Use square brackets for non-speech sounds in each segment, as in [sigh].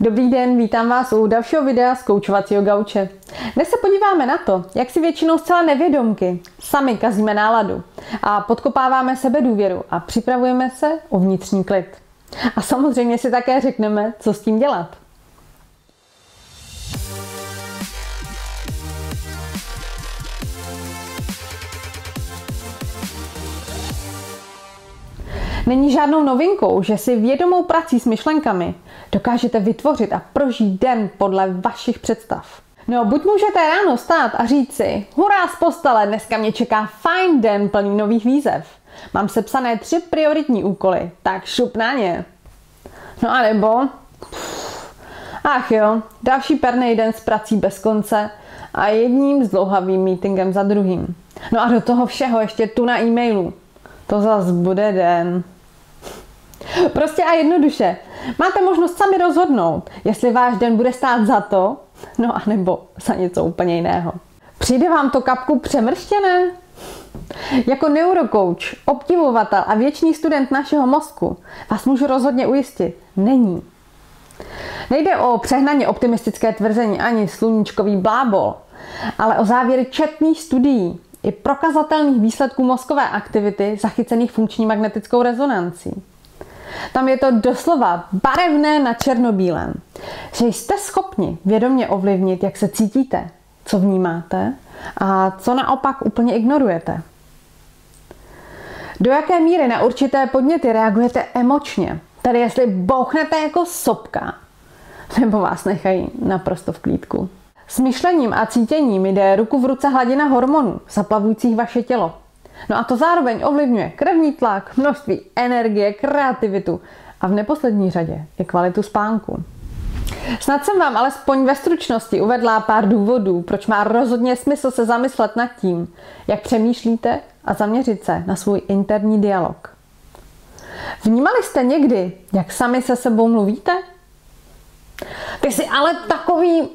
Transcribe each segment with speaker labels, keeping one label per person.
Speaker 1: Dobrý den, vítám vás u dalšího videa z koučovacího gauče. Dnes se podíváme na to, jak si většinou zcela nevědomky sami kazíme náladu a podkopáváme sebe důvěru a připravujeme se o vnitřní klid. A samozřejmě si také řekneme, co s tím dělat. Není žádnou novinkou, že si vědomou prací s myšlenkami dokážete vytvořit a prožít den podle vašich představ. No, buď můžete ráno stát a říct si, hurá z postele, dneska mě čeká fajn den plný nových výzev. Mám sepsané tři prioritní úkoly, tak šup na ně. No a nebo, ach jo, další pernej den s prací bez konce a jedním zdlouhavým meetingem za druhým. No a do toho všeho ještě tu na e-mailu. To zas bude den. Prostě a jednoduše. Máte možnost sami rozhodnout, jestli váš den bude stát za to, no a nebo za něco úplně jiného. Přijde vám to kapku přemrštěné? Jako neurokouč, obdivovatel a věčný student našeho mozku vás můžu rozhodně ujistit, není. Nejde o přehnaně optimistické tvrzení ani sluníčkový blábol, ale o závěry četných studií i prokazatelných výsledků mozkové aktivity zachycených funkční magnetickou rezonancí. Tam je to doslova barevné na černobílém. Že jste schopni vědomě ovlivnit, jak se cítíte, co vnímáte a co naopak úplně ignorujete. Do jaké míry na určité podněty reagujete emočně, tedy jestli bouchnete jako sopka, nebo vás nechají naprosto v klídku. S myšlením a cítěním jde ruku v ruce hladina hormonů, zaplavujících vaše tělo. No a to zároveň ovlivňuje krevní tlak, množství energie, kreativitu a v neposlední řadě i kvalitu spánku. Snad jsem vám alespoň ve stručnosti uvedla pár důvodů, proč má rozhodně smysl se zamyslet nad tím, jak přemýšlíte a zaměřit se na svůj interní dialog. Vnímali jste někdy, jak sami se sebou mluvíte? Ty jsi ale takový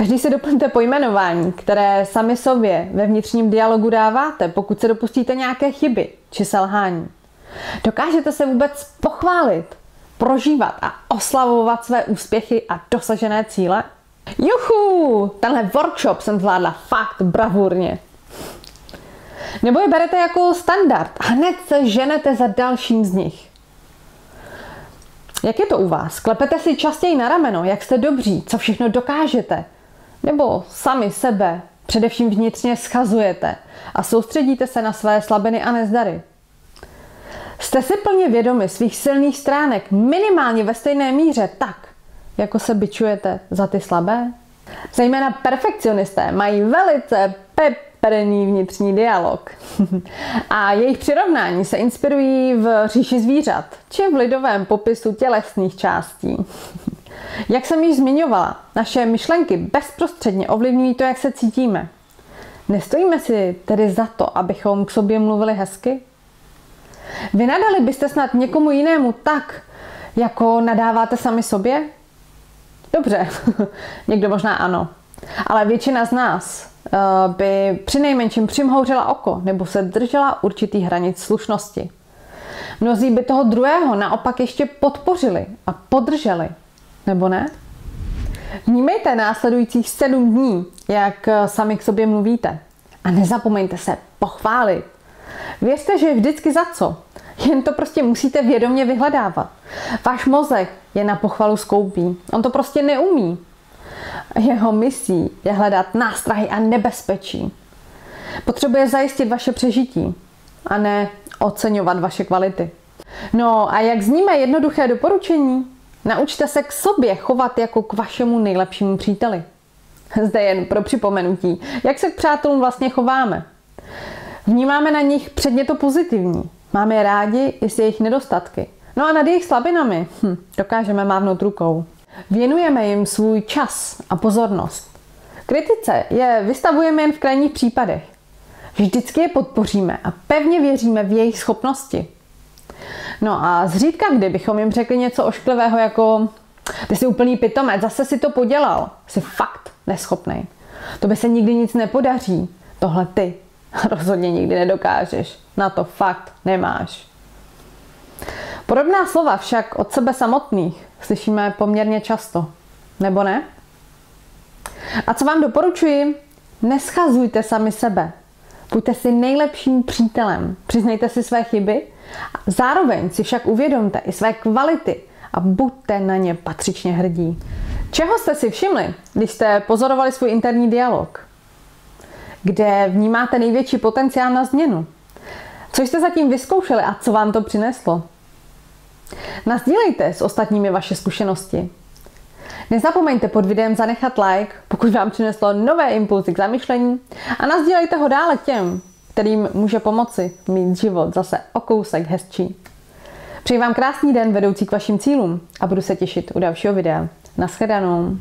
Speaker 1: Každý si doplňte pojmenování, které sami sobě ve vnitřním dialogu dáváte, pokud se dopustíte nějaké chyby či selhání. Dokážete se vůbec pochválit, prožívat a oslavovat své úspěchy a dosažené cíle? Juchu, tenhle workshop jsem zvládla fakt bravurně. Nebo je berete jako standard a hned se ženete za dalším z nich. Jak je to u vás? Klepete si častěji na rameno, jak jste dobří, co všechno dokážete, nebo sami sebe především vnitřně schazujete a soustředíte se na své slabiny a nezdary. Jste si plně vědomi svých silných stránek minimálně ve stejné míře tak, jako se byčujete za ty slabé? Zejména perfekcionisté mají velice peprný vnitřní dialog. [laughs] A jejich přirovnání se inspirují v říši zvířat, či v lidovém popisu tělesných částí. Jak jsem již zmiňovala, naše myšlenky bezprostředně ovlivňují to, jak se cítíme. Nestojíme si tedy za to, abychom k sobě mluvili hezky? Vynadali byste snad někomu jinému tak, jako nadáváte sami sobě? Dobře, [laughs] někdo možná ano. Ale většina z nás eh, by při nejmenším přimhouřila oko nebo se držela určitých hranic slušnosti. Mnozí by toho druhého naopak ještě podpořili a podrželi nebo ne? Vnímejte následujících sedm dní, jak sami k sobě mluvíte. A nezapomeňte se pochválit. Věřte, že je vždycky za co. Jen to prostě musíte vědomě vyhledávat. Váš mozek je na pochvalu skoupý. On to prostě neumí. Jeho misí je hledat nástrahy a nebezpečí. Potřebuje zajistit vaše přežití a ne oceňovat vaše kvality. No a jak zníme jednoduché doporučení? Naučte se k sobě chovat jako k vašemu nejlepšímu příteli. Zde jen pro připomenutí, jak se k přátelům vlastně chováme. Vnímáme na nich předně to pozitivní. Máme je rádi i s jejich nedostatky. No a nad jejich slabinami hm, dokážeme mávnout rukou. Věnujeme jim svůj čas a pozornost. Kritice je vystavujeme jen v krajních případech. Vždycky je podpoříme a pevně věříme v jejich schopnosti. No a zřídka, kdybychom jim řekli něco ošklivého jako ty jsi úplný pitomec, zase si to podělal, jsi fakt neschopný. To by se nikdy nic nepodaří. Tohle ty [laughs] rozhodně nikdy nedokážeš. Na to fakt nemáš. Podobná slova však od sebe samotných slyšíme poměrně často. Nebo ne? A co vám doporučuji? Neschazujte sami sebe. Buďte si nejlepším přítelem. Přiznejte si své chyby. Zároveň si však uvědomte i své kvality a buďte na ně patřičně hrdí. Čeho jste si všimli, když jste pozorovali svůj interní dialog? Kde vnímáte největší potenciál na změnu? Co jste zatím vyzkoušeli a co vám to přineslo? Nazdílejte s ostatními vaše zkušenosti. Nezapomeňte pod videem zanechat like, pokud vám přineslo nové impulzy k zamyšlení a nazdílejte ho dále těm, kterým může pomoci mít život zase o kousek hezčí. Přeji vám krásný den vedoucí k vašim cílům a budu se těšit u dalšího videa. Naschledanou.